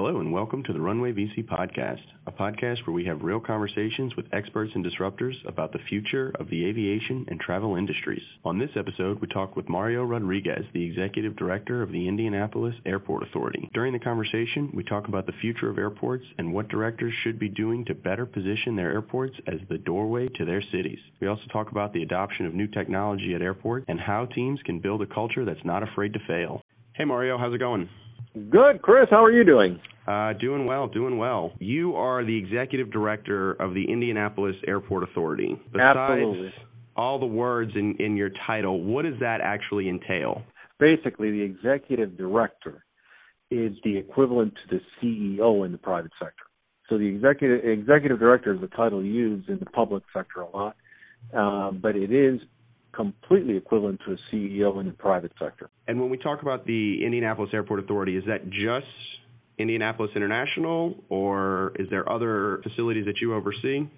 Hello, and welcome to the Runway VC Podcast, a podcast where we have real conversations with experts and disruptors about the future of the aviation and travel industries. On this episode, we talk with Mario Rodriguez, the Executive Director of the Indianapolis Airport Authority. During the conversation, we talk about the future of airports and what directors should be doing to better position their airports as the doorway to their cities. We also talk about the adoption of new technology at airports and how teams can build a culture that's not afraid to fail. Hey, Mario, how's it going? Good, Chris. How are you doing? Uh, doing well, doing well. You are the executive director of the Indianapolis Airport Authority. Besides Absolutely. all the words in, in your title, what does that actually entail? Basically, the executive director is the equivalent to the CEO in the private sector. So the executive executive director is a title used in the public sector a lot, um, but it is completely equivalent to a CEO in the private sector. And when we talk about the Indianapolis Airport Authority, is that just Indianapolis International, or is there other facilities that you oversee?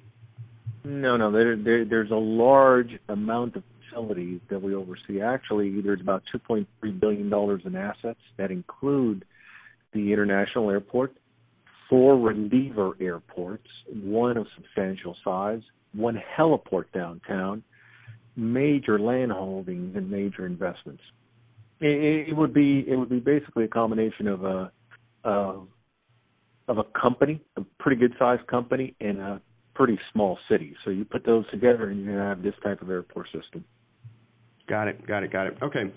No, no. There, there, there's a large amount of facilities that we oversee. Actually, there's about 2.3 billion dollars in assets that include the international airport, four reliever airports, one of substantial size, one heliport downtown, major land holdings and major investments. It, it would be it would be basically a combination of a of, of a company, a pretty good sized company, and a pretty small city. So you put those together, and you have this type of airport system. Got it. Got it. Got it. Okay.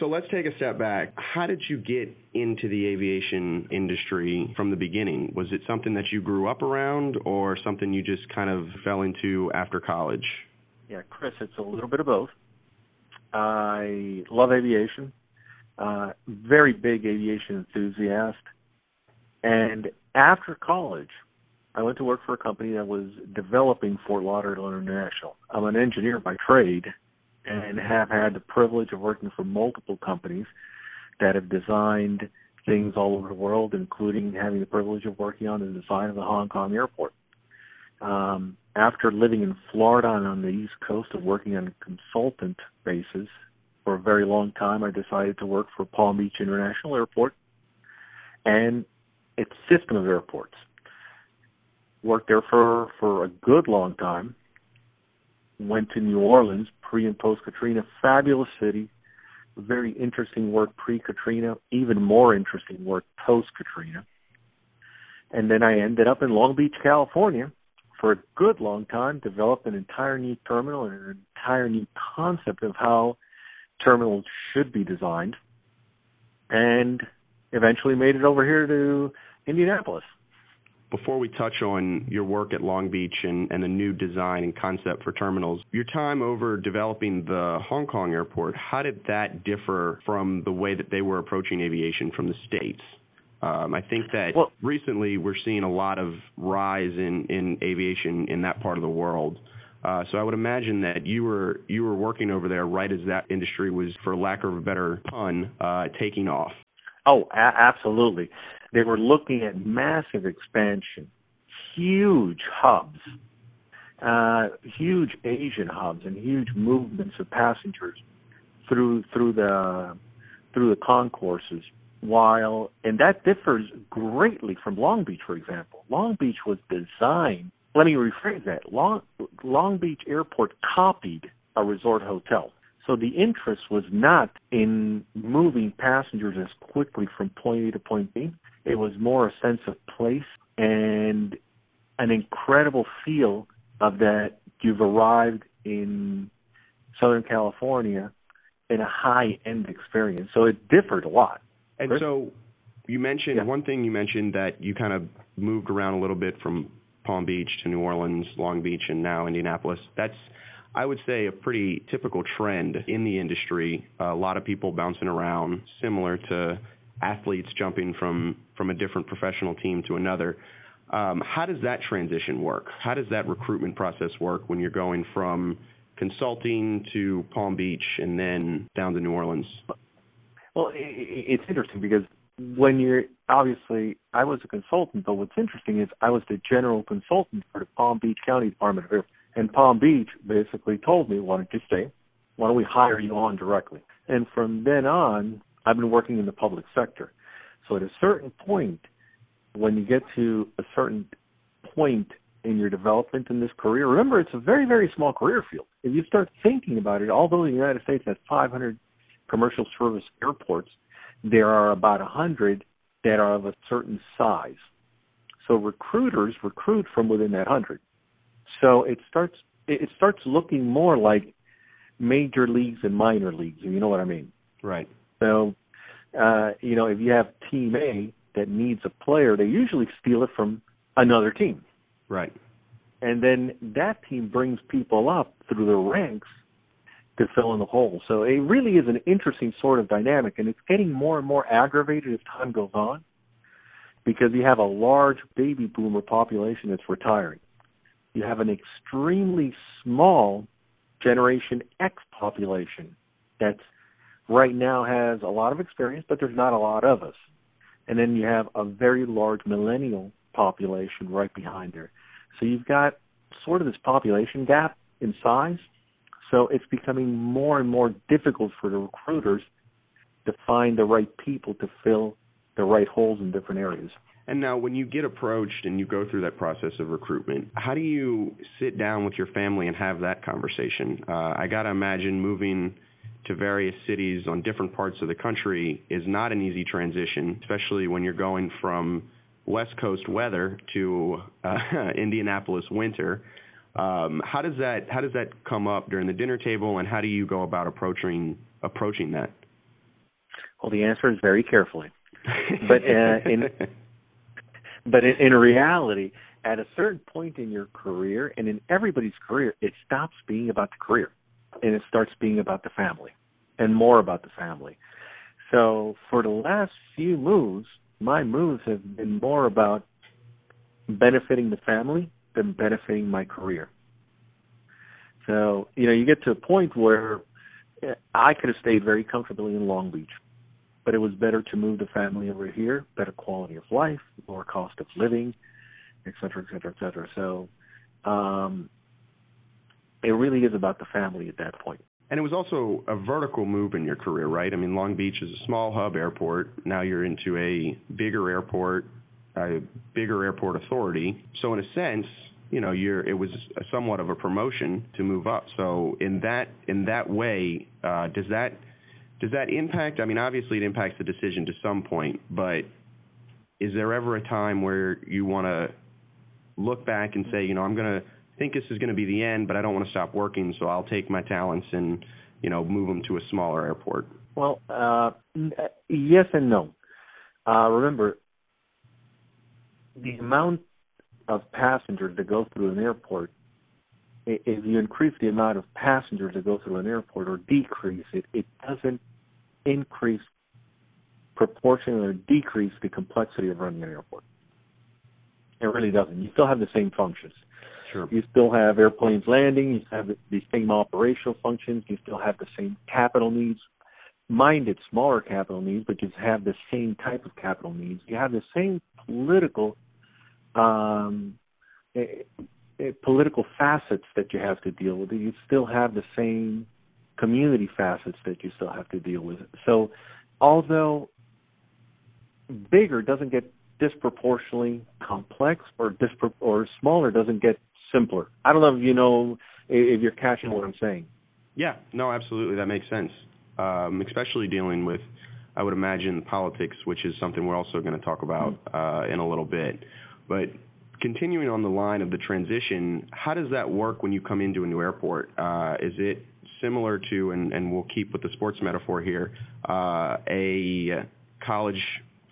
So let's take a step back. How did you get into the aviation industry from the beginning? Was it something that you grew up around or something you just kind of fell into after college? Yeah, Chris, it's a little bit of both. I love aviation. Uh, very big aviation enthusiast. And after college, I went to work for a company that was developing Fort Lauderdale International. I'm an engineer by trade and have had the privilege of working for multiple companies that have designed things all over the world, including having the privilege of working on the design of the Hong Kong airport. Um, after living in Florida and on the East Coast and working on a consultant basis for a very long time, I decided to work for Palm Beach International Airport and its system of airports. Worked there for for a good long time. Went to New Orleans pre and post Katrina, fabulous city. Very interesting work pre Katrina, even more interesting work post Katrina. And then I ended up in Long Beach, California, for a good long time developed an entire new terminal and an entire new concept of how terminals should be designed and eventually made it over here to Indianapolis. Before we touch on your work at Long Beach and, and the new design and concept for terminals, your time over developing the Hong Kong airport, how did that differ from the way that they were approaching aviation from the States? Um, I think that well, recently we're seeing a lot of rise in, in aviation in that part of the world. Uh, so I would imagine that you were you were working over there right as that industry was, for lack of a better pun, uh, taking off. Oh, a- absolutely. They were looking at massive expansion, huge hubs, uh, huge Asian hubs, and huge movements of passengers through through the through the concourses while and that differs greatly from Long Beach, for example. Long Beach was designed. Let me rephrase that. Long Long Beach Airport copied a resort hotel. So the interest was not in moving passengers as quickly from point A to point B. It was more a sense of place and an incredible feel of that you've arrived in Southern California in a high end experience. So it differed a lot. And Chris? so you mentioned yeah. one thing you mentioned that you kind of moved around a little bit from Palm Beach to New Orleans, Long Beach, and now Indianapolis. That's I would say a pretty typical trend in the industry. A lot of people bouncing around, similar to athletes jumping from from a different professional team to another. Um, how does that transition work? How does that recruitment process work when you're going from consulting to Palm Beach and then down to New Orleans? Well, it's interesting because when you're obviously, I was a consultant, but what's interesting is I was the general consultant for the Palm Beach County Department of Air, and Palm Beach basically told me, "Why don't you stay? Why don't we hire you on directly?" And from then on, I've been working in the public sector. So at a certain point, when you get to a certain point in your development in this career, remember it's a very, very small career field. If you start thinking about it, although the United States has 500 commercial service airports, there are about 100 that are of a certain size. So recruiters recruit from within that 100. So it starts it starts looking more like major leagues and minor leagues, you know what I mean. Right. So uh, you know, if you have team A that needs a player, they usually steal it from another team. Right. And then that team brings people up through the ranks to fill in the hole. So it really is an interesting sort of dynamic, and it's getting more and more aggravated as time goes on because you have a large baby boomer population that's retiring. You have an extremely small Generation X population that's right now has a lot of experience, but there's not a lot of us. And then you have a very large millennial population right behind there. So you've got sort of this population gap in size. So it's becoming more and more difficult for the recruiters to find the right people to fill the right holes in different areas. And now, when you get approached and you go through that process of recruitment, how do you sit down with your family and have that conversation? Uh, I got to imagine moving to various cities on different parts of the country is not an easy transition, especially when you're going from West Coast weather to uh, Indianapolis winter. Um, how does that how does that come up during the dinner table, and how do you go about approaching approaching that? Well, the answer is very carefully, but uh, in but in, in reality, at a certain point in your career and in everybody's career, it stops being about the career and it starts being about the family and more about the family. So for the last few moves, my moves have been more about benefiting the family than benefiting my career. So, you know, you get to a point where I could have stayed very comfortably in Long Beach, but it was better to move the family over here, better quality of life, lower cost of living, et cetera, et cetera, et cetera. So, um, it really is about the family at that point. And it was also a vertical move in your career, right? I mean, Long Beach is a small hub airport. Now you're into a bigger airport, a bigger airport authority. So in a sense, you know, you're it was somewhat of a promotion to move up. So in that in that way, uh, does that does that impact? I mean, obviously it impacts the decision to some point, but is there ever a time where you want to look back and say, you know, I'm going to think this is going to be the end, but I don't want to stop working, so I'll take my talents and you know move them to a smaller airport. Well, uh, yes and no. Uh, remember, the amount of passengers that go through an airport, if you increase the amount of passengers that go through an airport or decrease it, it doesn't increase proportionally or decrease the complexity of running an airport. It really doesn't. You still have the same functions. Sure. You still have airplanes landing. You have the same operational functions. You still have the same capital needs, minded smaller capital needs, but you have the same type of capital needs. You have the same political, um, eh, eh, political facets that you have to deal with. You still have the same community facets that you still have to deal with. So, although bigger doesn't get disproportionately complex or dispro- or smaller doesn't get simpler. I don't know if you know if you're catching what I'm saying. Yeah, no, absolutely, that makes sense. Um, especially dealing with, I would imagine, politics, which is something we're also going to talk about mm-hmm. uh, in a little bit. But continuing on the line of the transition, how does that work when you come into a new airport? Uh, is it similar to, and, and we'll keep with the sports metaphor here, uh, a college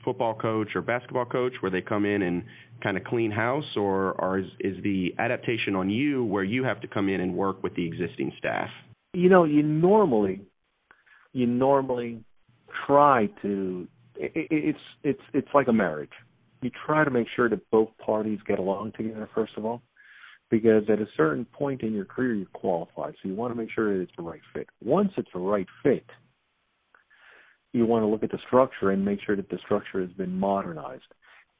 football coach or basketball coach where they come in and kind of clean house, or, or is, is the adaptation on you where you have to come in and work with the existing staff? You know, you normally, you normally try to. It, it's it's it's like a marriage. You try to make sure that both parties get along together first of all, because at a certain point in your career you're qualified So you want to make sure that it's the right fit. Once it's the right fit, you want to look at the structure and make sure that the structure has been modernized.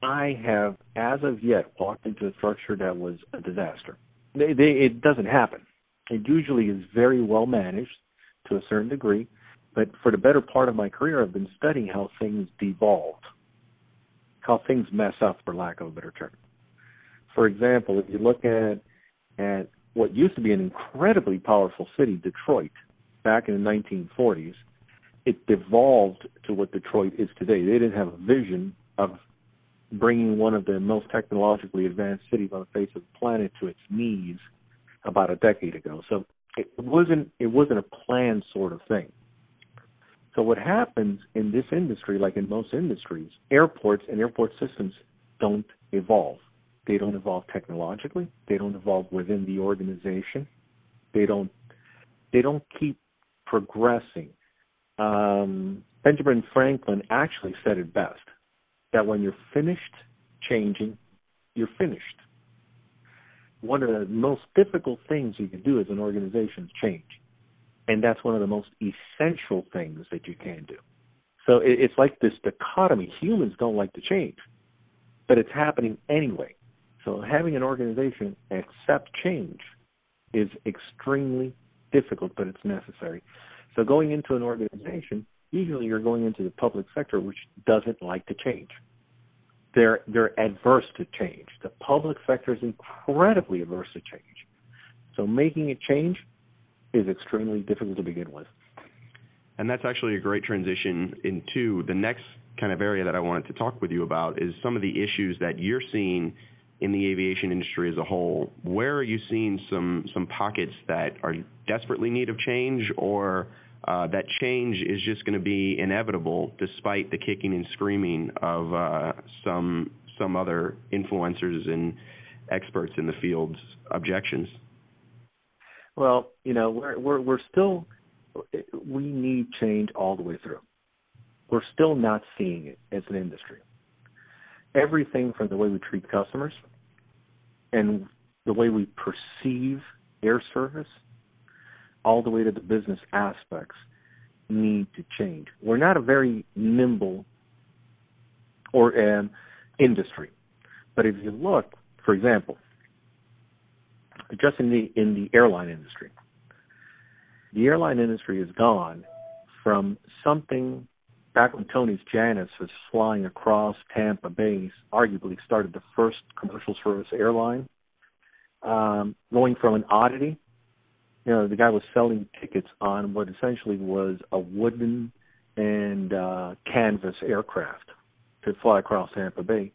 I have, as of yet, walked into a structure that was a disaster. They, they, it doesn't happen. It usually is very well managed to a certain degree, but for the better part of my career, I've been studying how things devolved. How things mess up, for lack of a better term. For example, if you look at at what used to be an incredibly powerful city, Detroit, back in the 1940s, it devolved to what Detroit is today. They didn't have a vision of bringing one of the most technologically advanced cities on the face of the planet to its knees about a decade ago. So it wasn't it wasn't a planned sort of thing. So what happens in this industry, like in most industries, airports and airport systems don't evolve. They don't evolve technologically. They don't evolve within the organization. They don't they don't keep progressing. Um, Benjamin Franklin actually said it best that when you're finished changing, you're finished. One of the most difficult things you can do as an organization is change. And that's one of the most essential things that you can do. So it's like this dichotomy. Humans don't like to change, but it's happening anyway. So having an organization accept change is extremely difficult, but it's necessary. So going into an organization, usually you're going into the public sector, which doesn't like to change. They're they're adverse to change. The public sector is incredibly averse to change. So making a change is extremely difficult to begin with. And that's actually a great transition into the next kind of area that I wanted to talk with you about is some of the issues that you're seeing in the aviation industry as a whole. Where are you seeing some some pockets that are desperately need of change, or uh, that change is just going to be inevitable despite the kicking and screaming of uh, some some other influencers and experts in the field's objections? Well, you know, we're we're we're still we need change all the way through. We're still not seeing it as an industry. Everything from the way we treat customers and the way we perceive air service, all the way to the business aspects, need to change. We're not a very nimble or um, industry, but if you look, for example, just in the in the airline industry. The airline industry has gone from something back when Tony's Jannus was flying across Tampa Bay, arguably started the first commercial service airline, um, going from an oddity. You know, the guy was selling tickets on what essentially was a wooden and uh, canvas aircraft to fly across Tampa Bay,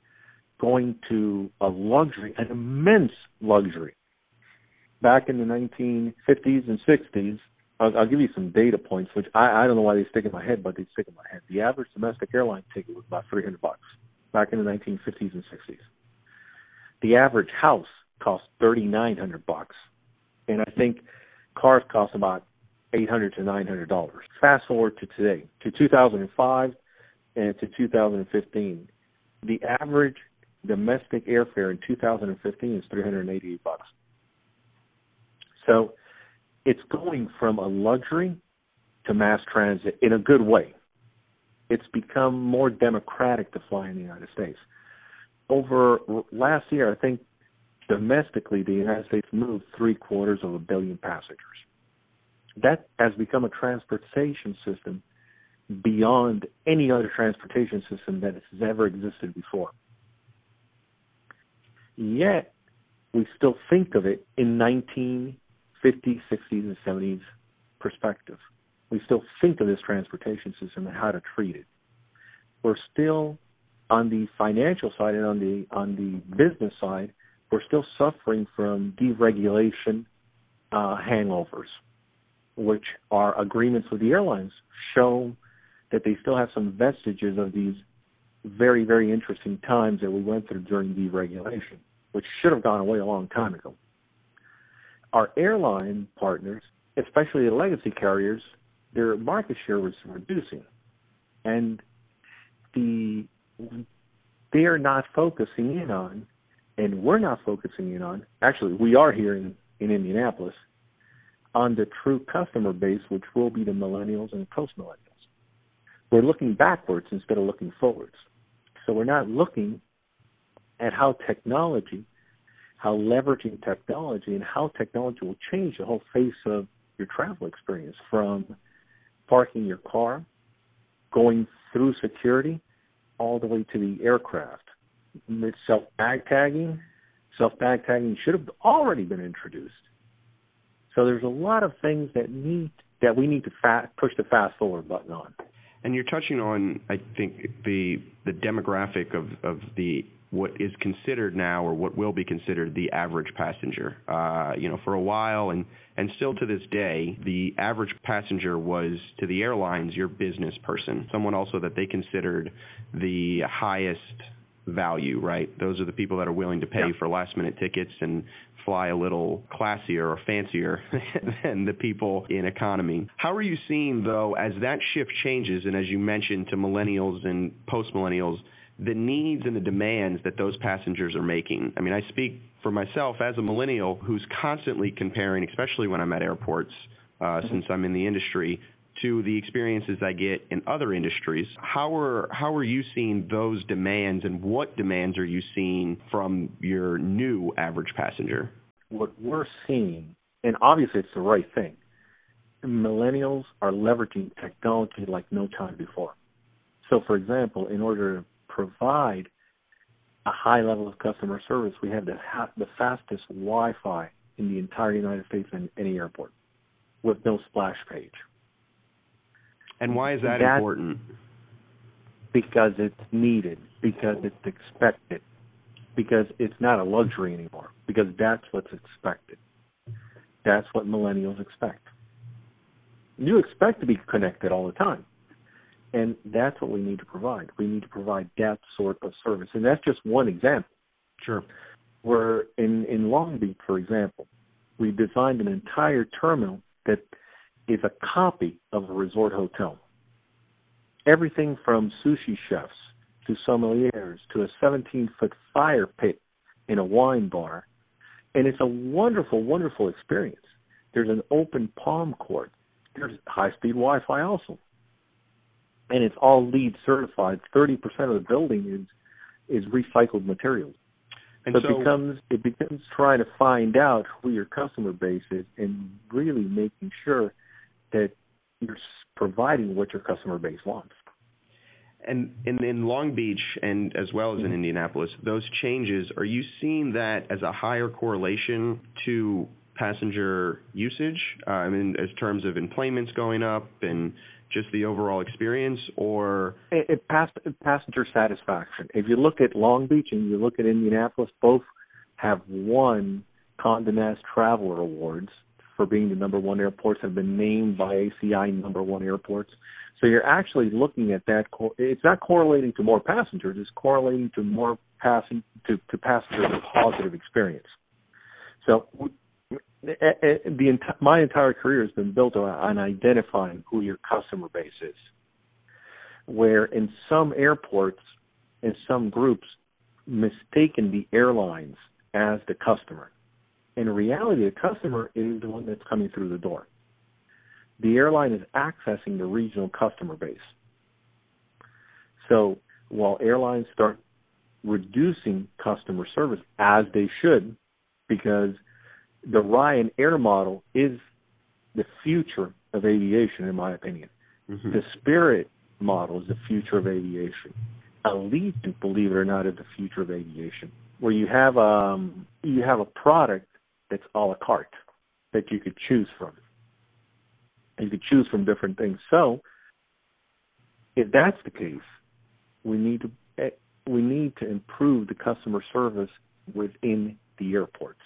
going to a luxury, an immense luxury back in the 1950s and 60s, I'll, I'll give you some data points, which I, I don't know why they stick in my head, but they stick in my head. The average domestic airline ticket was about 300 bucks back in the 1950s and 60s. The average house cost 3,900 bucks, and I think cars cost about 800 to 900 dollars. Fast forward to today, to 2005 and to 2015, the average domestic airfare in 2015 is 388 bucks. So it's going from a luxury to mass transit in a good way. It's become more democratic to fly in the United States. Over last year, I think domestically, the United States moved three quarters of a billion passengers. That has become a transportation system beyond any other transportation system that has ever existed before. Yet, we still think of it in 19 50s, 60s, and 70s perspective. We still think of this transportation system and how to treat it. We're still on the financial side and on the on the business side, we're still suffering from deregulation uh, hangovers, which are agreements with the airlines show that they still have some vestiges of these very very interesting times that we went through during deregulation, which should have gone away a long time ago our airline partners, especially the legacy carriers, their market share was reducing, and the they are not focusing in on, and we're not focusing in on. Actually, we are here in, in Indianapolis on the true customer base, which will be the millennials and post millennials. We're looking backwards instead of looking forwards. So we're not looking at how technology how leveraging technology and how technology will change the whole face of your travel experience from parking your car, going through security, all the way to the aircraft. Self bag tagging, self bag tagging should have already been introduced. So there's a lot of things that need that we need to fa- push the fast forward button on. And you're touching on, I think, the the demographic of of the what is considered now or what will be considered the average passenger. Uh, you know, for a while and and still to this day, the average passenger was to the airlines your business person, someone also that they considered the highest value, right? Those are the people that are willing to pay yeah. for last minute tickets and fly a little classier or fancier than the people in economy. How are you seeing though as that shift changes and as you mentioned to millennials and post millennials the needs and the demands that those passengers are making. I mean, I speak for myself as a millennial who's constantly comparing, especially when I'm at airports, uh, mm-hmm. since I'm in the industry, to the experiences I get in other industries. How are how are you seeing those demands, and what demands are you seeing from your new average passenger? What we're seeing, and obviously it's the right thing. Millennials are leveraging technology like no time before. So, for example, in order to provide a high level of customer service, we have the ha- the fastest Wi-Fi in the entire United States in any airport, with no splash page. And why is that, that important? Because it's needed, because it's expected, because it's not a luxury anymore, because that's what's expected. That's what millennials expect. You expect to be connected all the time. And that's what we need to provide. We need to provide that sort of service. And that's just one example. Sure. Where in, in Long Beach, for example, we designed an entire terminal that is a copy of a resort hotel. Everything from sushi chefs to sommeliers to a 17 foot fire pit in a wine bar. And it's a wonderful, wonderful experience. There's an open palm court. There's high speed Wi Fi also and it's all LEED certified. Thirty percent of the building is is recycled materials. And so, so it becomes it becomes trying to find out who your customer base is and really making sure that you're providing what your customer base wants. And in, in Long Beach and as well as in mm-hmm. Indianapolis, those changes, are you seeing that as a higher correlation to passenger usage? Uh, I mean, as terms of employments going up and just the overall experience, or it, it pass, passenger satisfaction. If you look at Long Beach and you look at Indianapolis, both have won Condé Nast Traveler Awards for being the number one airports. Have been named by ACI number one airports. So you're actually looking at that. It's not correlating to more passengers. It's correlating to more passing to, to passengers positive experience. So Eh, eh, the enti- my entire career has been built on identifying who your customer base is. Where in some airports, in some groups, mistaken the airlines as the customer. In reality, the customer is the one that's coming through the door. The airline is accessing the regional customer base. So while airlines start reducing customer service as they should, because the Ryanair model is the future of aviation, in my opinion. Mm-hmm. The Spirit model is the future of aviation. Allegiant, believe it or not, is the future of aviation, where you have um you have a product that's a la carte that you could choose from. You could choose from different things. So, if that's the case, we need to eh, we need to improve the customer service within the airports.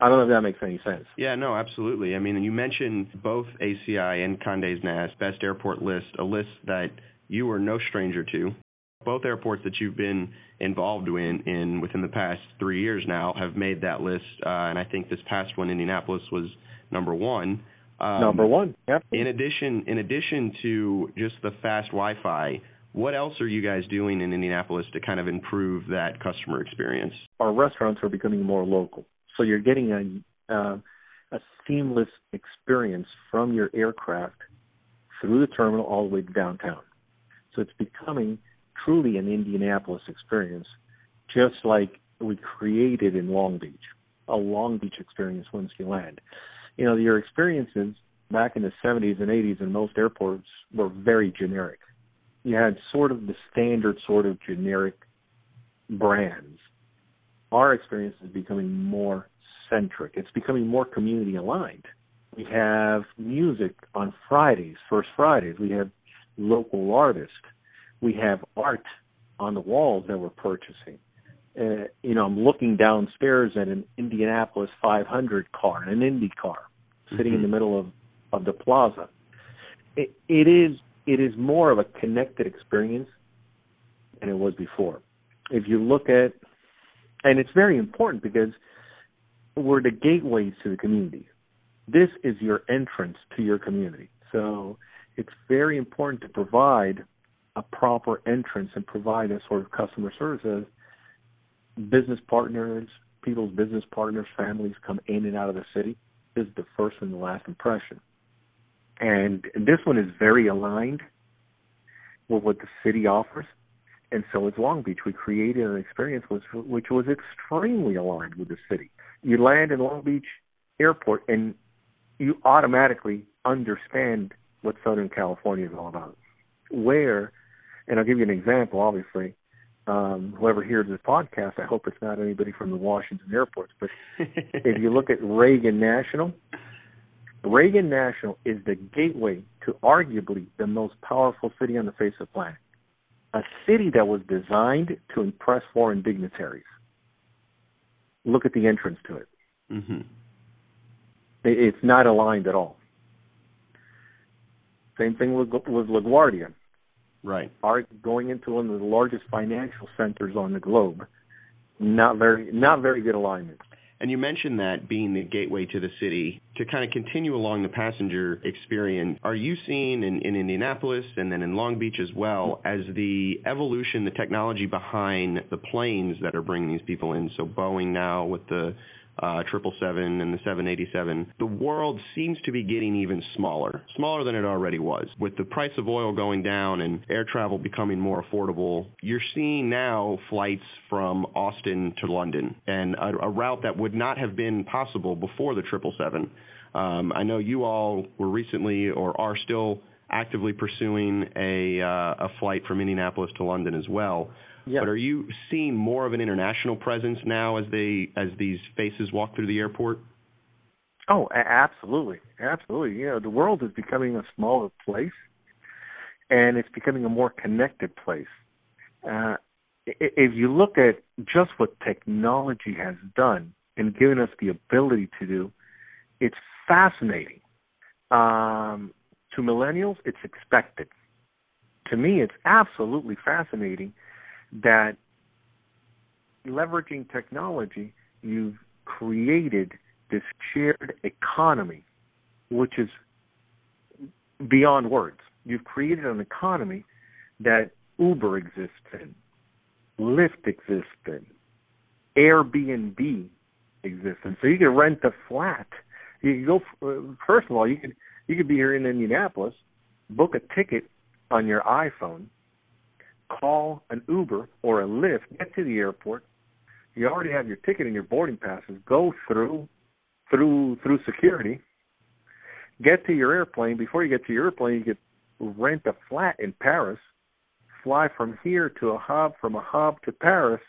I don't know if that makes any sense. Yeah, no, absolutely. I mean, you mentioned both ACI and Condé's Nast best airport list, a list that you are no stranger to. Both airports that you've been involved in, in within the past three years now have made that list, uh, and I think this past one, Indianapolis, was number one. Um, number one. Yep. In addition, in addition to just the fast Wi-Fi, what else are you guys doing in Indianapolis to kind of improve that customer experience? Our restaurants are becoming more local. So you're getting a uh, a seamless experience from your aircraft through the terminal all the way to downtown. So it's becoming truly an Indianapolis experience, just like we created in Long Beach, a Long Beach experience once you land. You know, your experiences back in the 70s and 80s in most airports were very generic. you had sort of the standard sort of generic brands. Our experience is becoming more centric. It's becoming more community aligned. We have music on Fridays, first Fridays. We have local artists. We have art on the walls that we're purchasing. Uh, you know, I'm looking downstairs at an Indianapolis 500 car, an Indy car, sitting mm-hmm. in the middle of of the plaza. It, it is it is more of a connected experience than it was before. If you look at, and it's very important because we're the gateways to the community. This is your entrance to your community. So it's very important to provide a proper entrance and provide a sort of customer services. business partners, people's business partners, families come in and out of the city. This is the first and the last impression. And this one is very aligned with what the city offers. And so is Long Beach. We created an experience which, which was extremely aligned with the city. You land in Long Beach Airport and you automatically understand what Southern California is all about. Where, and I'll give you an example, obviously. Um, whoever hears this podcast, I hope it's not anybody from the Washington airports, but if you look at Reagan National, Reagan National is the gateway to arguably the most powerful city on the face of the planet. A city that was designed to impress foreign dignitaries. Look at the entrance to it. Mm-hmm. It's not aligned at all. Same thing with with LaGuardia. Right. Are going into one of the largest financial centers on the globe. Not very not very good alignment. And you mentioned that being the gateway to the city. To kind of continue along the passenger experience, are you seeing in, in Indianapolis and then in Long Beach as well as the evolution, the technology behind the planes that are bringing these people in? So Boeing now with the uh, 777 and the 787, the world seems to be getting even smaller, smaller than it already was. With the price of oil going down and air travel becoming more affordable, you're seeing now flights from Austin to London, and a, a route that would not have been possible before the 777. Um, I know you all were recently or are still actively pursuing a uh, a flight from Indianapolis to London as well. Yeah. But are you seeing more of an international presence now as they as these faces walk through the airport? Oh, absolutely, absolutely. You know, the world is becoming a smaller place, and it's becoming a more connected place. Uh, if you look at just what technology has done and given us the ability to do, it's fascinating. Um, to millennials, it's expected. To me, it's absolutely fascinating that leveraging technology, you've created this shared economy, which is beyond words. You've created an economy that Uber exists in, Lyft exists in, Airbnb exists in. So you can rent a flat. You can go. First of all, you could you could be here in Indianapolis, book a ticket on your iPhone, call an Uber or a Lyft, get to the airport. You already have your ticket and your boarding passes. Go through through through security. Get to your airplane. Before you get to your airplane, you could rent a flat in Paris, fly from here to a hub, from a hub to Paris,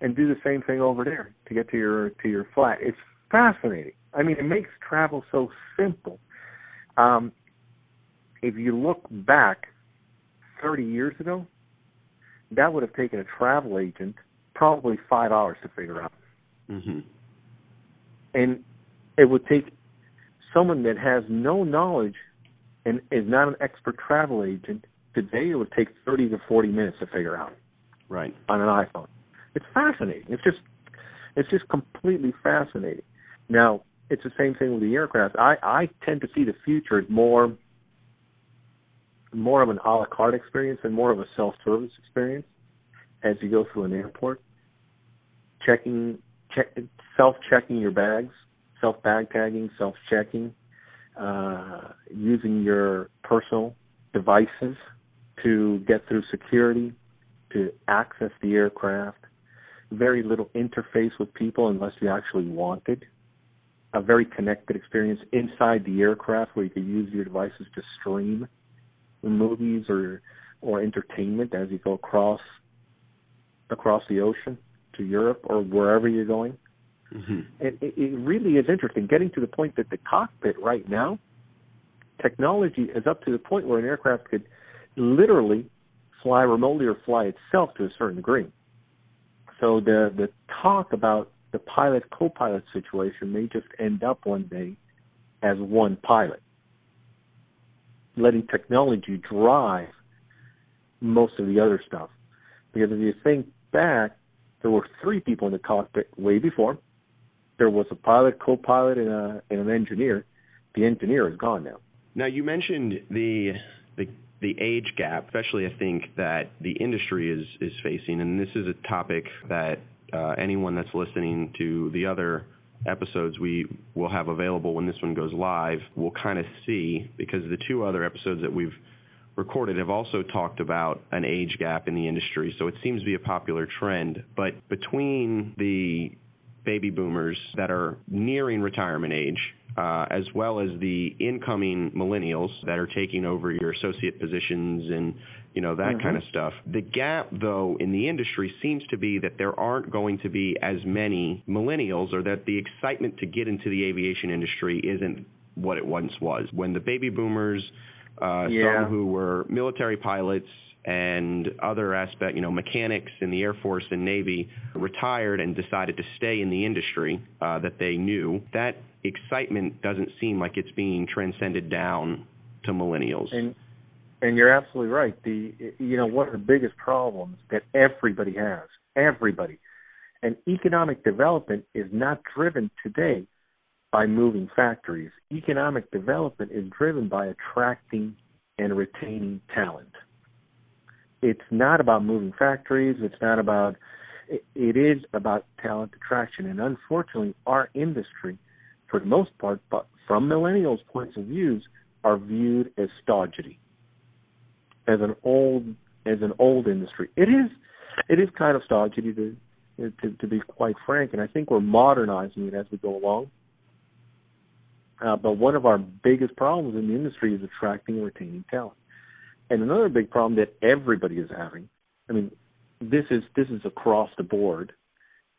and do the same thing over there to get to your to your flat. It's fascinating. I mean, it makes travel so simple. Um, if you look back 30 years ago, that would have taken a travel agent probably five hours to figure out. Mm-hmm. And it would take someone that has no knowledge and is not an expert travel agent today. It would take thirty to forty minutes to figure out. Right. On an iPhone, it's fascinating. It's just, it's just completely fascinating. Now, it's the same thing with the aircraft. I I tend to see the future as more more of an a la carte experience and more of a self service experience as you go through an airport. Checking, check, self checking your bags, self bag tagging, self checking, uh, using your personal devices to get through security, to access the aircraft. Very little interface with people unless you actually wanted. A very connected experience inside the aircraft where you could use your devices to stream movies or or entertainment as you go across across the ocean to Europe or wherever you're going. Mm-hmm. And it, it really is interesting getting to the point that the cockpit right now, technology is up to the point where an aircraft could literally fly remotely or fly itself to a certain degree. So the the talk about the pilot co-pilot situation may just end up one day as one pilot, letting technology drive most of the other stuff. Because if you think back, there were three people in the cockpit way before. There was a pilot, co-pilot, and, a, and an engineer. The engineer is gone now. Now you mentioned the the the age gap, especially I think that the industry is is facing, and this is a topic that uh, anyone that's listening to the other episodes we will have available when this one goes live we'll kind of see because the two other episodes that we've recorded have also talked about an age gap in the industry. So it seems to be a popular trend. But between the baby boomers that are nearing retirement age, uh, as well as the incoming millennials that are taking over your associate positions and you know that mm-hmm. kind of stuff. The gap, though, in the industry seems to be that there aren't going to be as many millennials, or that the excitement to get into the aviation industry isn't what it once was. When the baby boomers uh, yeah. some who were military pilots and other aspect, you know, mechanics in the Air Force and Navy retired and decided to stay in the industry uh, that they knew. That excitement doesn't seem like it's being transcended down to millennials. And and you're absolutely right. The you know one of the biggest problems that everybody has, everybody, and economic development is not driven today by moving factories. Economic development is driven by attracting and retaining talent. It's not about moving factories. It's not about, it is about talent attraction. And unfortunately, our industry, for the most part, but from millennials' points of views, are viewed as stodgy, as an old, as an old industry. It is, it is kind of stodgy to, to, to be quite frank, and I think we're modernizing it as we go along. Uh, but one of our biggest problems in the industry is attracting and retaining talent. And another big problem that everybody is having, I mean, this is this is across the board,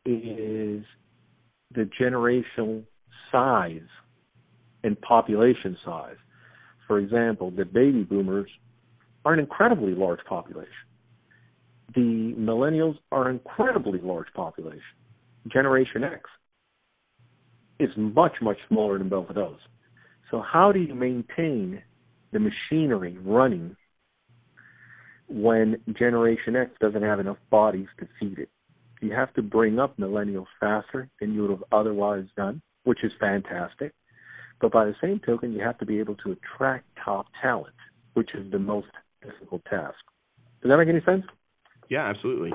is the generational size and population size. For example, the baby boomers are an incredibly large population. The millennials are an incredibly large population. Generation X is much, much smaller than both of those. So how do you maintain the machinery running when Generation X doesn't have enough bodies to feed it? You have to bring up millennials faster than you would have otherwise done, which is fantastic. But by the same token, you have to be able to attract top talent, which is the most task. Does that make any sense? Yeah, absolutely.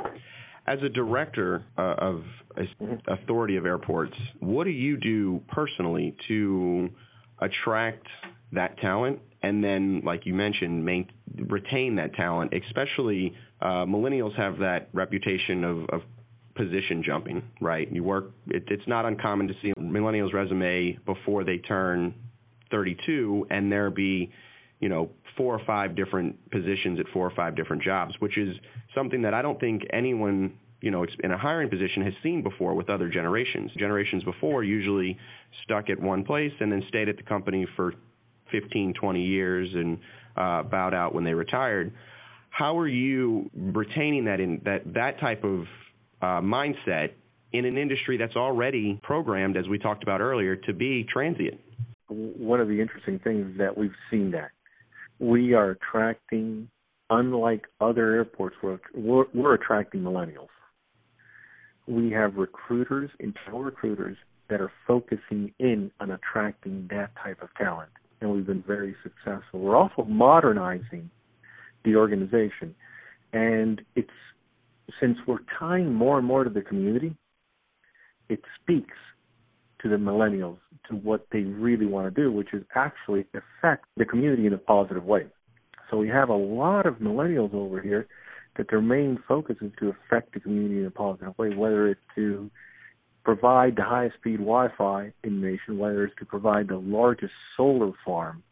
As a director uh, of mm-hmm. Authority of Airports, what do you do personally to attract that talent and then, like you mentioned, main, retain that talent? Especially uh, millennials have that reputation of, of position jumping, right? You work. It, it's not uncommon to see millennials' resume before they turn 32, and there be you know, four or five different positions at four or five different jobs, which is something that I don't think anyone, you know, in a hiring position has seen before with other generations. Generations before usually stuck at one place and then stayed at the company for 15, 20 years and uh, bowed out when they retired. How are you retaining that in that that type of uh, mindset in an industry that's already programmed, as we talked about earlier, to be transient? One of the interesting things that we've seen that we are attracting, unlike other airports, we're, we're, attracting millennials. We have recruiters, internal recruiters, that are focusing in on attracting that type of talent, and we've been very successful. We're also modernizing the organization, and it's since we're tying more and more to the community, it speaks to the millennials to what they really want to do, which is actually affect the community in a positive way. So we have a lot of millennials over here that their main focus is to affect the community in a positive way, whether it's to provide the highest speed Wi-Fi in the nation, whether it's to provide the largest solar farm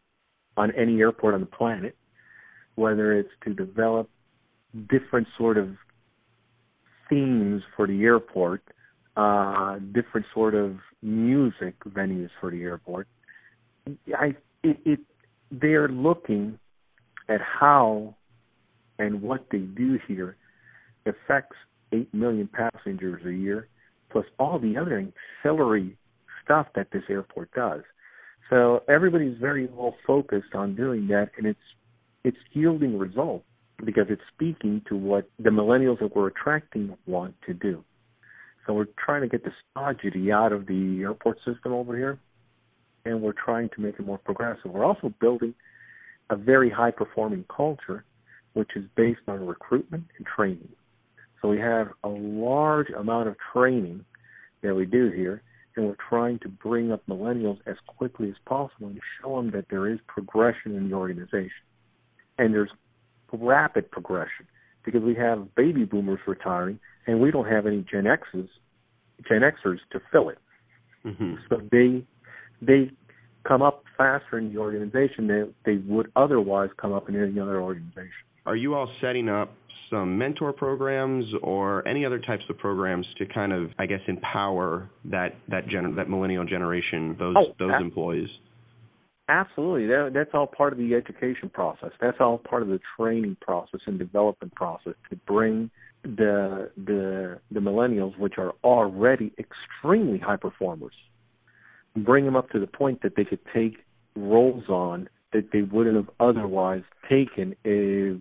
on any airport on the planet, whether it's to develop different sort of themes for the airport, uh, different sort of music venues for the airport. I it, it they're looking at how and what they do here affects eight million passengers a year, plus all the other ancillary stuff that this airport does. So everybody's very well focused on doing that, and it's it's yielding results because it's speaking to what the millennials that we're attracting want to do. So we're trying to get the stodgy out of the airport system over here, and we're trying to make it more progressive. We're also building a very high performing culture, which is based on recruitment and training. So we have a large amount of training that we do here, and we're trying to bring up millennials as quickly as possible and show them that there is progression in the organization. And there's rapid progression because we have baby boomers retiring and we don't have any Gen X's, Gen Xers to fill it. Mm-hmm. So they they come up faster in the organization than they would otherwise come up in any other organization. Are you all setting up some mentor programs or any other types of programs to kind of, I guess, empower that that gen- that millennial generation, those oh, those ab- employees? Absolutely, that, that's all part of the education process. That's all part of the training process and development process to bring the the the millennials, which are already extremely high performers, bring them up to the point that they could take roles on that they wouldn't have otherwise taken if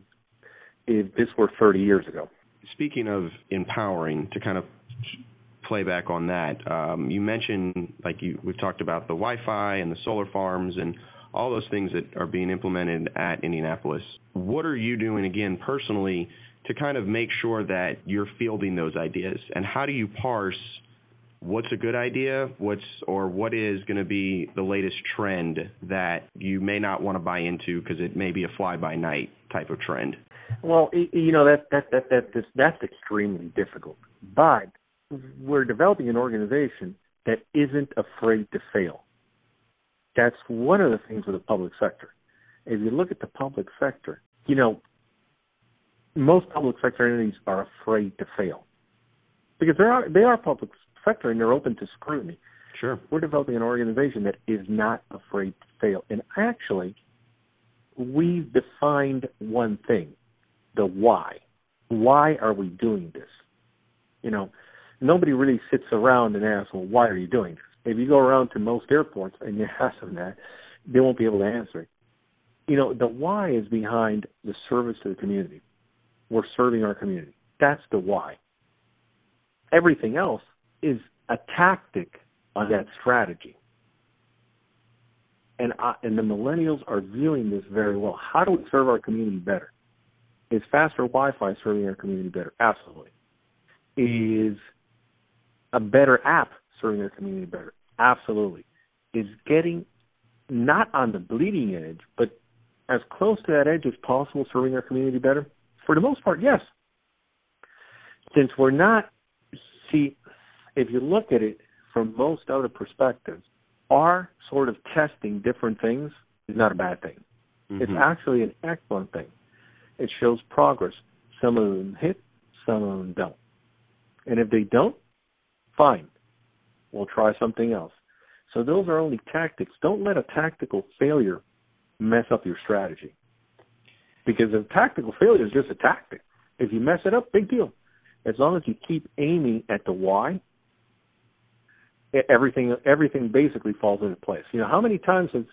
if this were 30 years ago. Speaking of empowering, to kind of play back on that, um, you mentioned like you we've talked about the Wi-Fi and the solar farms and all those things that are being implemented at Indianapolis. What are you doing again personally to kind of make sure that you're fielding those ideas? And how do you parse what's a good idea, what's or what is going to be the latest trend that you may not want to buy into because it may be a fly by night type of trend? Well, you know that that that that that's extremely difficult. But we're developing an organization that isn't afraid to fail. That's one of the things with the public sector. If you look at the public sector, you know, most public sector entities are afraid to fail because they are they are public sector and they're open to scrutiny. Sure. We're developing an organization that is not afraid to fail. And actually, we've defined one thing the why. Why are we doing this? You know, nobody really sits around and asks, well, why are you doing this? If you go around to most airports and you ask them that, they won't be able to answer it. You know, the why is behind the service to the community. We're serving our community. That's the why. Everything else is a tactic on that strategy. And I, and the millennials are viewing this very well. How do we serve our community better? Is faster Wi-Fi serving our community better? Absolutely. Is a better app serving our community better? Absolutely. Is getting not on the bleeding edge, but as close to that edge as possible serving our community better? For the most part, yes. Since we're not, see, if you look at it from most other perspectives, our sort of testing different things is not a bad thing. Mm-hmm. It's actually an excellent thing. It shows progress. Some of them hit, some of them don't. And if they don't, fine. We'll try something else. So those are only tactics. Don't let a tactical failure mess up your strategy. Because a tactical failure is just a tactic. If you mess it up, big deal. As long as you keep aiming at the why, everything everything basically falls into place. You know, how many times has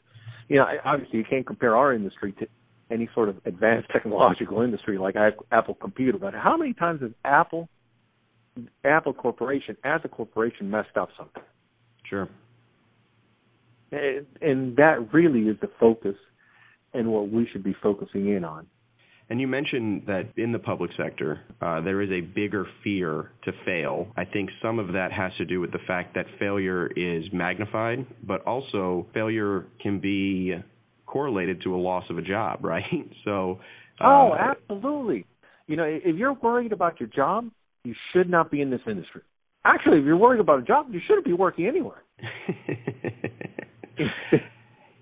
you know, obviously you can't compare our industry to any sort of advanced technological industry like Apple Computer, but how many times has Apple Apple Corporation as a corporation messed up something? Sure. And, and that really is the focus and what we should be focusing in on. And you mentioned that in the public sector, uh, there is a bigger fear to fail. I think some of that has to do with the fact that failure is magnified, but also failure can be correlated to a loss of a job, right? So. Uh, oh, absolutely. You know, if you're worried about your job, you should not be in this industry. Actually, if you're worried about a job, you shouldn't be working anywhere.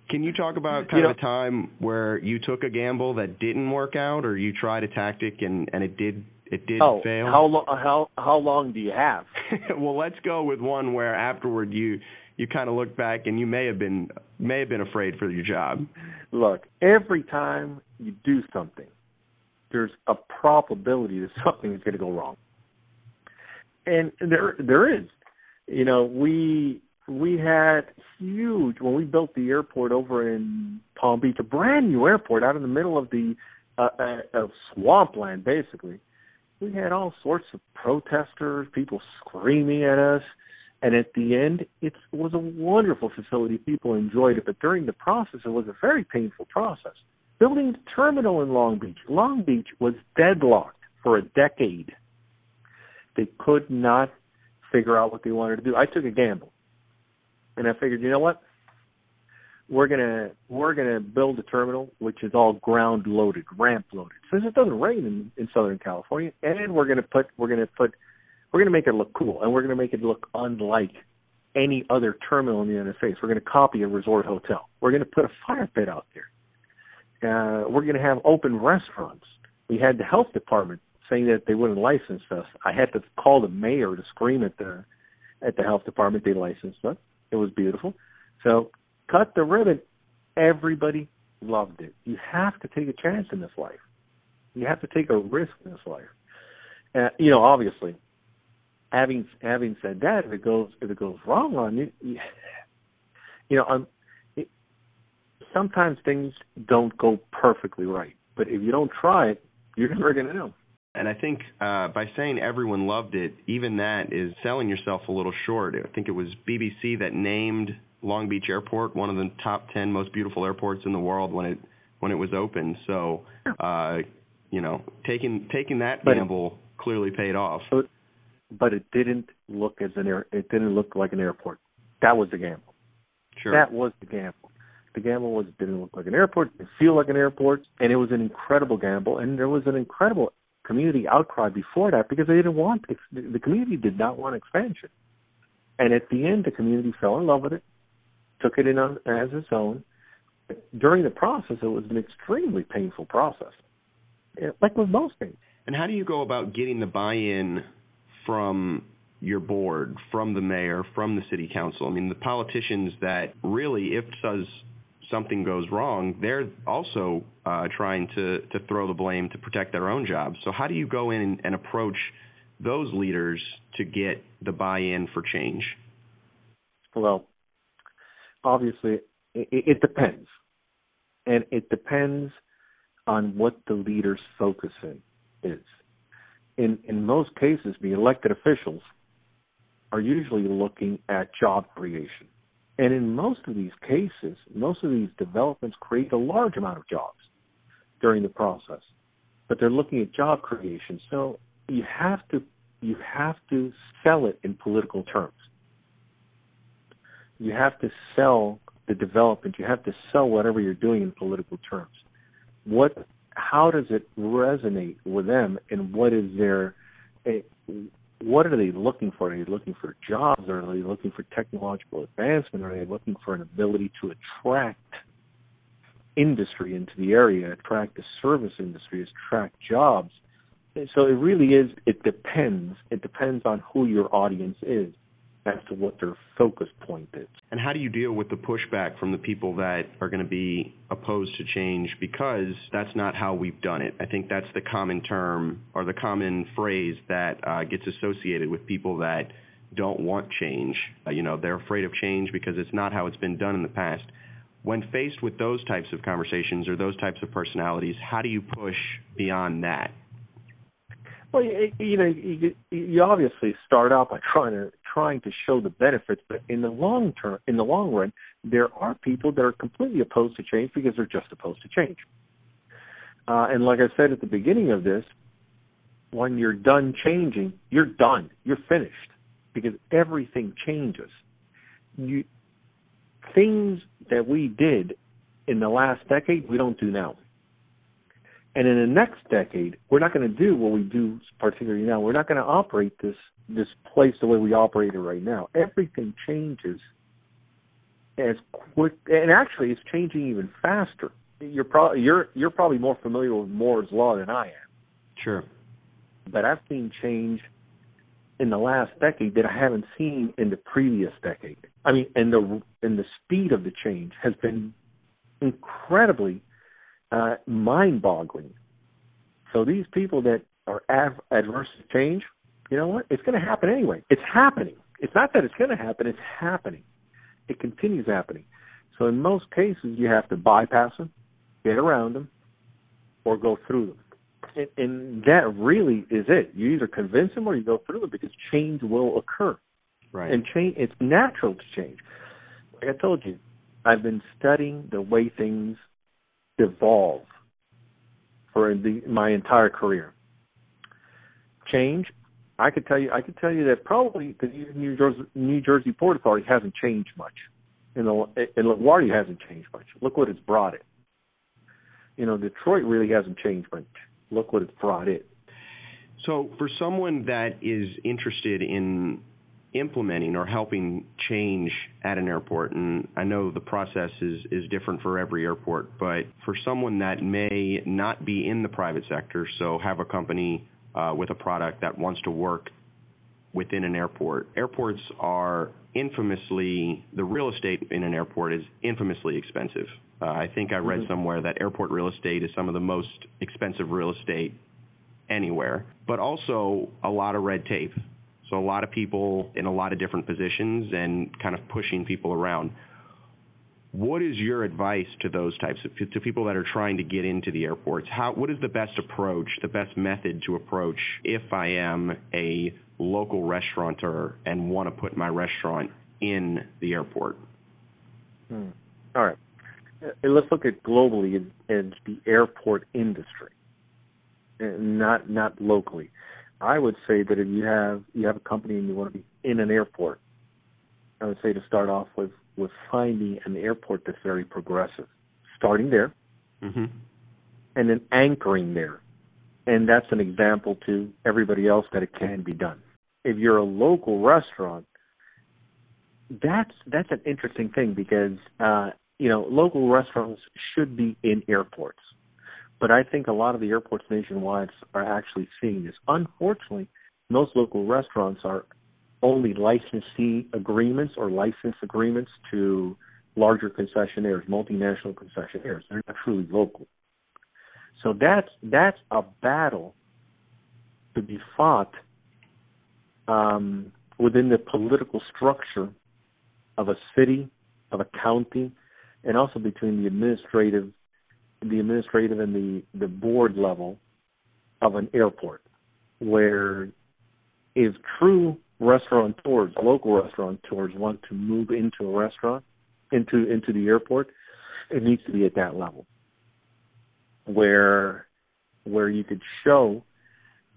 can you talk about kind You of a time where you took a gamble that didn't work out, or you tried a tactic and and it did it did oh, fail? how long? How how long do you have? well, let's go with one where afterward you you kind of look back and you may have been may have been afraid for your job. Look, every time you do something, there's a probability that something is going to go wrong, and there there is. You know, we we had huge when we built the airport over in Palm Beach, a brand new airport out in the middle of the uh, uh, of swampland, basically. We had all sorts of protesters, people screaming at us, and at the end, it was a wonderful facility. People enjoyed it, but during the process, it was a very painful process. Building the terminal in Long Beach, Long Beach was deadlocked for a decade. They could not figure out what they wanted to do. I took a gamble and I figured, you know what? We're gonna we're gonna build a terminal which is all ground loaded, ramp loaded. Since it doesn't rain in, in Southern California, and we're gonna put we're gonna put we're gonna make it look cool, and we're gonna make it look unlike any other terminal in the United States. We're gonna copy a resort hotel. We're gonna put a fire pit out there. Uh, we're gonna have open restaurants. We had the health department saying that they wouldn't license us. I had to call the mayor to scream at the at the health department they licensed us. It was beautiful. So cut the ribbon. Everybody loved it. You have to take a chance in this life. You have to take a risk in this life. Uh, you know, obviously, having having said that, if it goes if it goes wrong on you, you, you know, um, it, sometimes things don't go perfectly right. But if you don't try it, you're never going to know. And I think uh, by saying everyone loved it, even that is selling yourself a little short. I think it was BBC that named Long Beach Airport one of the top 10 most beautiful airports in the world when it when it was open. So, uh, you know, taking taking that But- gamble clearly paid off. But but it didn't look as an air. It didn't look like an airport. That was the gamble. Sure. That was the gamble. The gamble was it didn't look like an airport, it didn't feel like an airport, and it was an incredible gamble. And there was an incredible community outcry before that because they didn't want the community did not want expansion. And at the end, the community fell in love with it, took it in on, as its own. During the process, it was an extremely painful process, like with most things. And how do you go about getting the buy-in from your board, from the mayor, from the city council? I mean, the politicians that really, if says something goes wrong, they're also uh, trying to to throw the blame to protect their own jobs. So how do you go in and, approach those leaders to get the buy-in for change? Well, obviously, it, it depends, and it depends on what the leader's focus in is. In in most cases, the elected officials are usually looking at job creation, and in most of these cases, most of these developments create a large amount of jobs during the process, but they're looking at job creation. So you have to you have to sell it in political terms you have to sell the development. You have to sell whatever you're doing in political terms. What, how does it resonate with them, and what is their, eh, what are they looking for? Are they looking for jobs? Are they looking for technological advancement? Are they looking for an ability to attract industry into the area, attract the service industry, attract jobs? So it really is. It depends. It depends on who your audience is as to what their focus point is. And how do you deal with the pushback from the people that are going to be opposed to change because that's not how we've done it? I think that's the common term or the common phrase that uh, gets associated with people that don't want change. Uh, you know, they're afraid of change because it's not how it's been done in the past. When faced with those types of conversations or those types of personalities, how do you push beyond that? Well, you, you know, you, you obviously start out by trying to trying to show the benefits, but in the long term, in the long run, there are people that are completely opposed to change because they're just opposed to change. Uh, and like I said at the beginning of this, when you're done changing, you're done. You're finished because everything changes. You things that we did in the last decade, we don't do now. And in the next decade, we're not going to do what we do particularly now. We're not going to operate this this place the way we operate it right now. Everything changes as quick, and actually, it's changing even faster. You're probably you're you're probably more familiar with Moore's law than I am. Sure. But I've seen change in the last decade that I haven't seen in the previous decade. I mean, and the and the speed of the change has been incredibly uh, mind-boggling. So these people that are av- adverse to change, you know what? It's going to happen anyway. It's happening. It's not that it's going to happen. It's happening. It continues happening. So in most cases, you have to bypass them, get around them, or go through them. And, and that really is it. You either convince them or you go through them because change will occur. Right. And change, it's natural to change. Like I told you, I've been studying the way things evolve for the, my entire career. Change, I could tell you, I could tell you that probably the New Jersey, New Jersey Port Authority hasn't changed much, and the and LaGuardia hasn't changed much. Look what it's brought it. You know, Detroit really hasn't changed much. Look what it's brought it. So, for someone that is interested in implementing or helping change at an airport, and I know the process is, is different for every airport, but for someone that may not be in the private sector, so have a company uh, with a product that wants to work within an airport, airports are infamously, the real estate in an airport is infamously expensive. Uh, I think I read mm-hmm. somewhere that airport real estate is some of the most expensive real estate anywhere, but also a lot of red tape. So a lot of people in a lot of different positions and kind of pushing people around. What is your advice to those types of to people that are trying to get into the airports? How what is the best approach, the best method to approach if I am a local restaurateur and want to put my restaurant in the airport? Hmm. All right. Uh, let's look at globally in, the airport industry, not not locally. I would say that if you have you have a company and you want to be in an airport, I would say to start off with with finding an airport that's very progressive, starting there, mm-hmm. and then anchoring there, and that's an example to everybody else that it can be done. If you're a local restaurant, that's that's an interesting thing because uh, you know local restaurants should be in airports but I think a lot of the airports nationwide are actually seeing this. Unfortunately, most local restaurants are only licensee agreements or license agreements to larger concessionaires, multinational concessionaires. They're not truly local. So that's that's a battle to be fought um, within the political structure of a city, of a county, and also between the administrative the administrative and the the board level of an airport, where if true restaurateurs, local restaurateurs, want to move into a restaurant, into into the airport, it needs to be at that level, where where you could show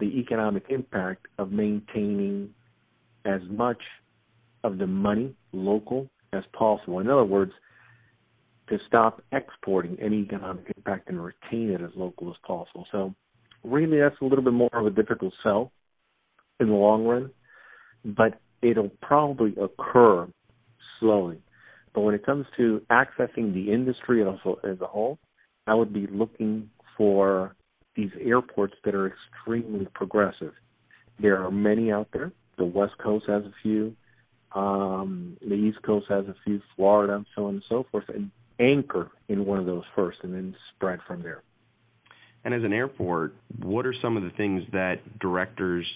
the economic impact of maintaining as much of the money local as possible. In other words, to stop exporting any economic impact and retain it as local as possible. So really that's a little bit more of a difficult sell in the long run, but it'll probably occur slowly. But when it comes to accessing the industry as a whole, I would be looking for these airports that are extremely progressive. There are many out there. The West Coast has a few. Um, the East Coast has a few. Florida, and so on and so forth. And anchor in one of those first and then spread from there. And as an airport, what are some of the things that directors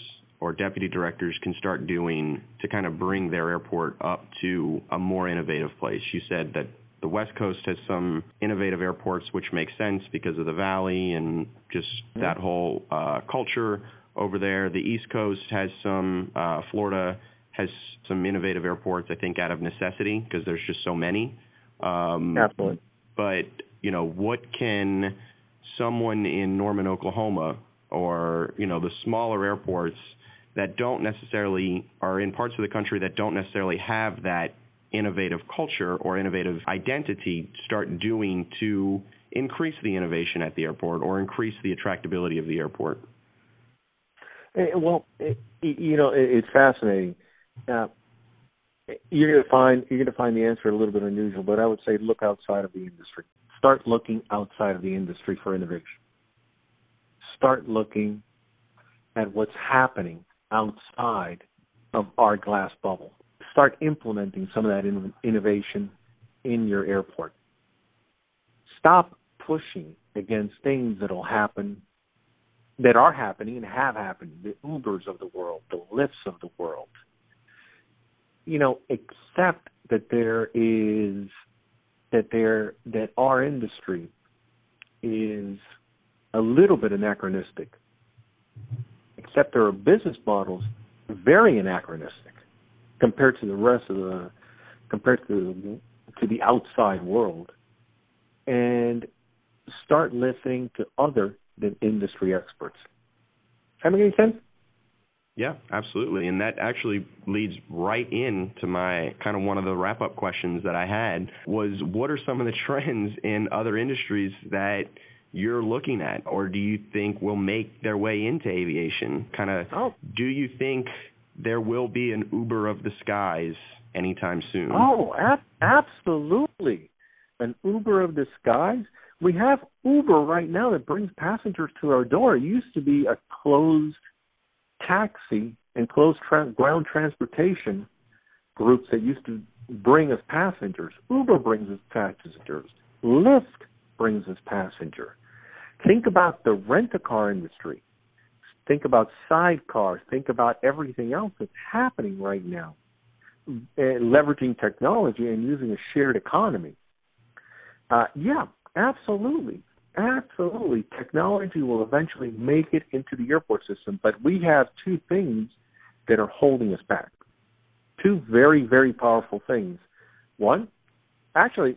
or deputy directors can start doing to kind of bring their airport up to a more innovative place? You said that the West Coast has some innovative airports, which makes sense because of the valley and just mm-hmm. that whole uh, culture over there. The East Coast has some. Uh, Florida has some innovative airports, I think, out of necessity because there's just so many. Um, Absolutely. But you know, what can someone in Norman, Oklahoma, or you know, the smaller airports that don't necessarily are in parts of the country that don't necessarily have that innovative culture or innovative identity start doing to increase the innovation at the airport or increase the attractability of the airport? Eh, well, it, you know, it's fascinating. Uh, you're gonna find you're gonna find the answer a little bit unusual, but I would say look outside of the industry. Start looking outside of the industry for innovation. Start looking at what's happening outside of our glass bubble. Start implementing some of that in, innovation in your airport. Stop pushing against things that'll happen that are happening and have happened, the Ubers of the world, the Lyfts of the world. You know, accept that there is that there that our industry is a little bit anachronistic. Except there are business models very anachronistic compared to the rest of the compared to the, to the outside world and start listening to other than industry experts. Does that make any sense? Yeah, absolutely. And that actually leads right into my kind of one of the wrap up questions that I had was what are some of the trends in other industries that you're looking at or do you think will make their way into aviation? Kind of oh. do you think there will be an Uber of the skies anytime soon? Oh, ab- absolutely. An Uber of the skies. We have Uber right now that brings passengers to our door. It used to be a closed taxi and closed tra- ground transportation groups that used to bring us passengers. Uber brings us passengers. Lyft brings us passengers. Think about the rent a car industry. Think about sidecars. Think about everything else that's happening right now. Uh, leveraging technology and using a shared economy. Uh, yeah, absolutely. Absolutely. Technology will eventually make it into the airport system, but we have two things that are holding us back. Two very, very powerful things. One, actually,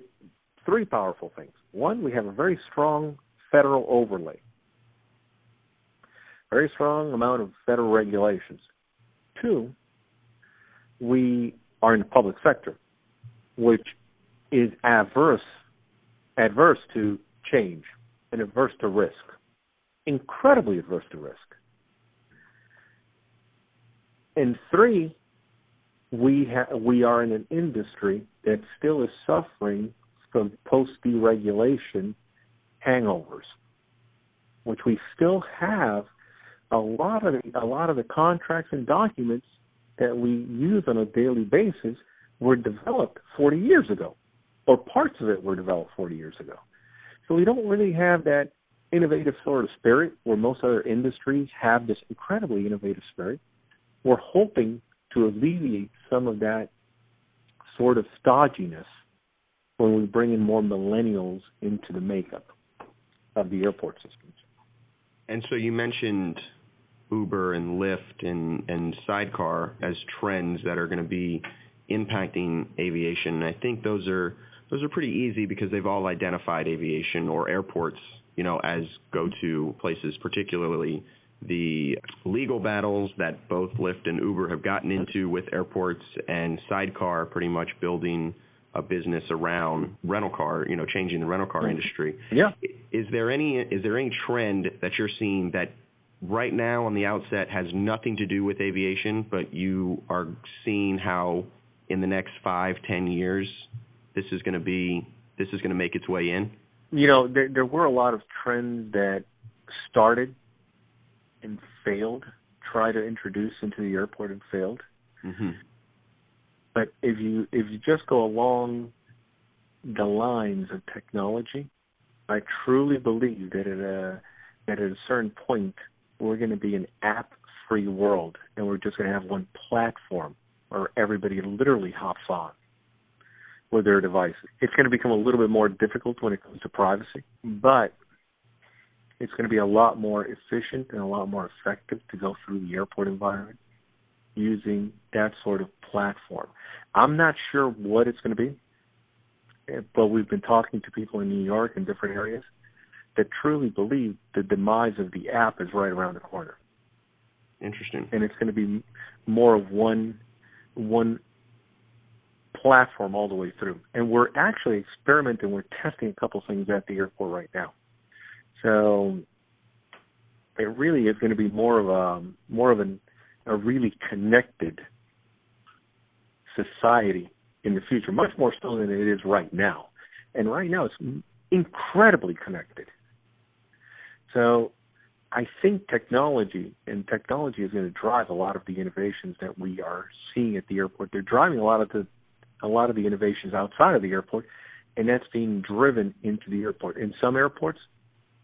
three powerful things. One, we have a very strong federal overlay. Very strong amount of federal regulations. Two, we are in the public sector, which is adverse adverse to change and adverse to risk. Incredibly adverse to risk. And three, we ha- we are in an industry that still is suffering from post deregulation hangovers, which we still have a lot of the, a lot of the contracts and documents that we use on a daily basis were developed 40 years ago, or parts of it were developed 40 years ago. So we don't really have that innovative sort of spirit where most other industries have this incredibly innovative spirit. We're hoping to alleviate some of that sort of stodginess when we bring in more millennials into the makeup of the airport systems. And so you mentioned Uber and Lyft and, and Sidecar as trends that are going to be impacting aviation. And I think those are those are pretty easy because they've all identified aviation or airports, you know, as go-to places, particularly the legal battles that both Lyft and Uber have gotten into with airports and Sidecar pretty much building a business around rental car, you know, changing the rental car mm-hmm. industry. Yeah. Is there any is there any trend that you're seeing that right now on the outset has nothing to do with aviation, but you are seeing how in the next five, ten years this is going to be this is going to make its way in? You know, there, there were a lot of trends that started and failed, try to introduce into the airport and failed. Mm-hmm. But if you if you just go along the lines of technology, I truly believe that at a that at a certain point we're going to be an app-free world, and we're just going to have one platform where everybody literally hops on their devices. It's going to become a little bit more difficult when it comes to privacy, but it's going to be a lot more efficient and a lot more effective to go through the airport environment using that sort of platform. I'm not sure what it's going to be, eh, but we've been talking to people in New York and different areas that truly believe the demise of the app is right around the corner. Interesting. And it's going to be more of one one platform all the way through. And we're actually experimenting. We're testing a couple things at the airport right now. So it really is going to be more of a more of an a really connected society in the future, much more so than it is right now. And right now, it's incredibly connected. So I think technology and technology is going to drive a lot of the innovations that we are seeing at the airport. They're driving a lot of the a lot of the innovations outside of the airport, and that's being driven into the airport. In some airports,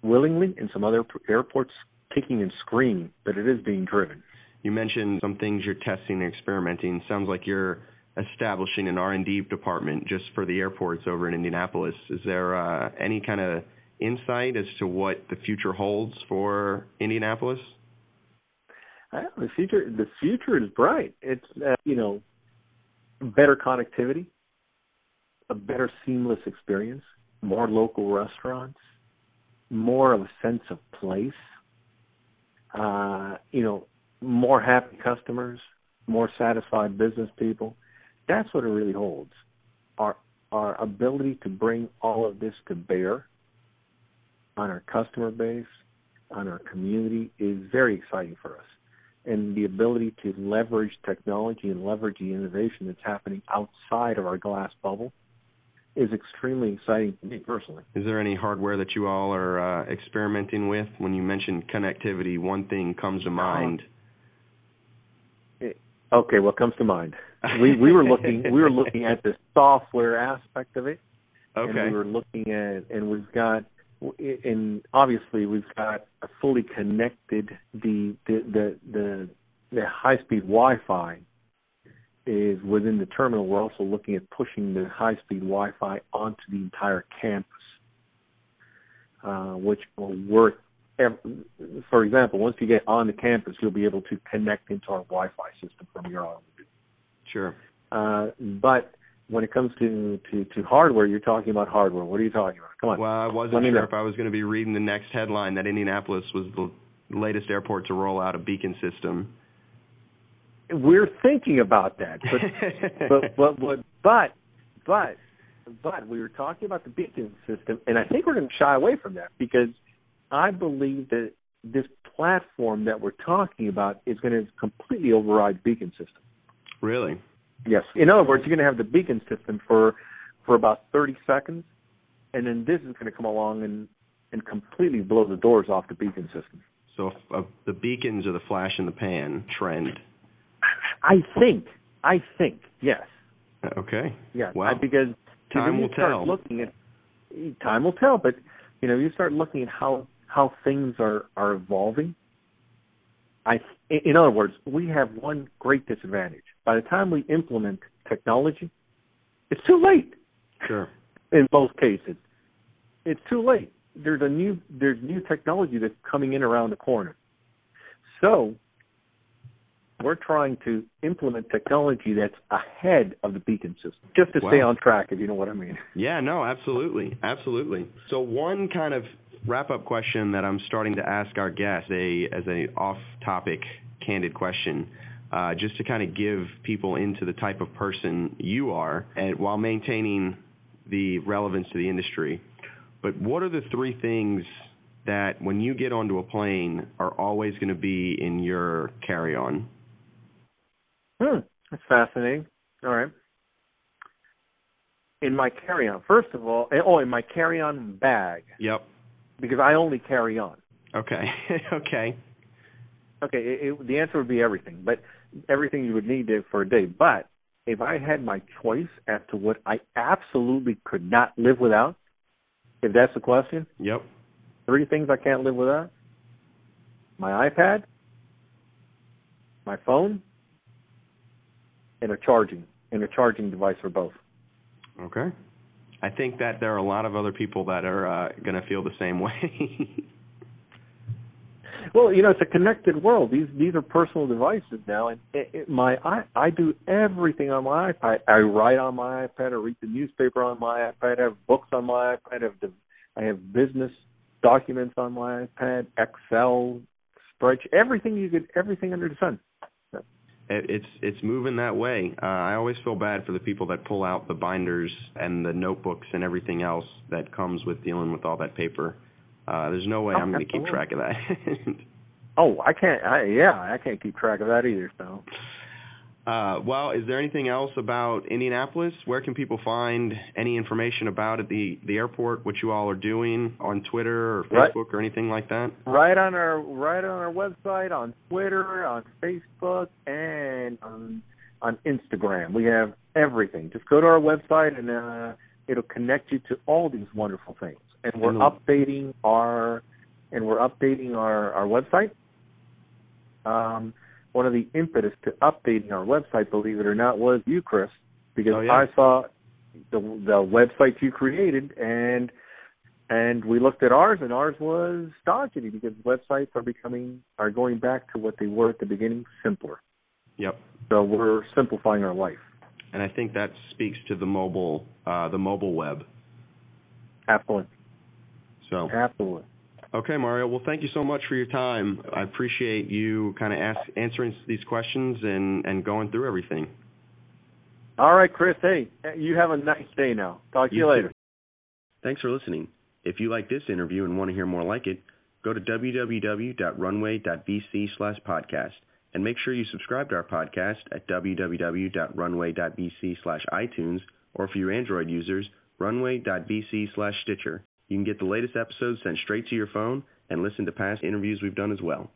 willingly, in some other airports, kicking and screaming, but it is being driven. You mentioned some things you're testing and experimenting. Sounds like you're establishing an R&D department just for the airports over in Indianapolis. Is there uh, any kind of insight as to what the future holds for Indianapolis? Uh, the future, the future is bright. It's uh, you know, better connectivity, a better seamless experience, more local restaurants, more of a sense of place. Uh, you know, more happy customers, more satisfied business people. That's what it really holds. Our our ability to bring all of this to bear on our customer base, on our community is very exciting for us. And the ability to leverage technology and leverage the innovation that's happening outside of our glass bubble is extremely exciting to me personally. Is there any hardware that you all are uh, experimenting with? When you mentioned connectivity, one thing comes to mind. Okay, what comes to mind? We we were looking we were looking at the software aspect of it. Okay. And we were looking at and we've got and obviously we've got a fully connected the the the the, the high speed Wi-Fi is within the terminal. We're also looking at pushing the high speed Wi-Fi onto the entire campus, uh, which will work for example, once you get on the campus, you'll be able to connect into our Wi-Fi system from your automobile. Sure. Uh, but when it comes to, to, to hardware, you're talking about hardware. What are you talking about? Come on. Well, I wasn't sure know. if I was going to be reading the next headline that Indianapolis was the latest airport to roll out a beacon system. We're thinking about that, but but, but but but but but we were talking about the beacon system, and I think we're going to shy away from that because I believe that this platform that we're talking about is going to completely override beacon system. Really? Yes. In other words, you're going to have the beacon system for for about 30 seconds, and then this is going to come along and and completely blow the doors off the beacon system. So uh, the beacons are the flash in the pan trend. I think. I think. Yes. Okay. Yeah. Well, because time will tell. Looking at time will tell, but you know, you start looking at how how things are are evolving. I, in other words, we have one great disadvantage. By the time we implement technology, it's too late. Sure. In both cases, it's too late. There's a new there's new technology that's coming in around the corner. So we're trying to implement technology that's ahead of the beacon system, just to wow. stay on track, if you know what I mean. Yeah, no, absolutely, absolutely. So one kind of wrap-up question that I'm starting to ask our guests, a as a off-topic, candid question, uh, just to kind of give people into the type of person you are, and while maintaining the relevance to the industry. But what are the three things that, when you get onto a plane, are always going to be in your carry-on? Hmm, that's fascinating. All right. In my carry-on, first of all, eh, oh, in my carry-on bag. Yep. Because I only carry on. Okay. okay. Okay. It, it, the answer would be everything, but everything you would need for a day. But if I had my choice as to what I absolutely could not live without, if that's the question. Yep. Three things I can't live without: my iPad, my phone, and a charging and a charging device for both. Okay. I think that there are a lot of other people that are uh, going to feel the same way. well, you know, it's a connected world. These these are personal devices now, and it, it, my I I do everything on my iPad. I write on my iPad. I read the newspaper on my iPad. I have books on my iPad. I have I have business documents on my iPad, Excel, spreadsheet, everything you could, everything under the sun it's it's moving that way. Uh, I always feel bad for the people that pull out the binders and the notebooks and everything else that comes with dealing with all that paper. Uh, there's no way oh, I'm going to keep track of that. oh, I can't. I, yeah, I can't keep track of that either. So. Uh, well, is there anything else about Indianapolis? Where can people find any information about it, the the airport, what you all are doing on Twitter or Facebook Right. or anything like that? Right on our right on our website, on Twitter, on Facebook, and on on Instagram. We have everything. Just go to our website, and uh, it'll connect you to all these wonderful things. And we're And- updating our and we're updating our our website. Um, one of the impetus to updating our website, believe it or not, was you, Chris, because Oh, yeah. I saw the the website you created and and we looked at ours and ours was stodgy because websites are becoming are going back to what they were at the beginning simpler Yep. so we're simplifying our life And I think that speaks to the mobile uh, the mobile web. absolutely So absolutely okay, Mario. Well, thank you so much for your time. I appreciate you kind of ask, answering these questions and and going through everything. all right chris hey you have a nice day now talk to you, You too. later Thanks for listening. If you like this interview and want to hear more like it, go to www.runway.bc slash podcast and make sure you subscribe to our podcast at www.runway.bc slash iTunes or for your Android users, runway.bc/stitcher. You can get the latest episodes sent straight to your phone and listen to past interviews we've done as well.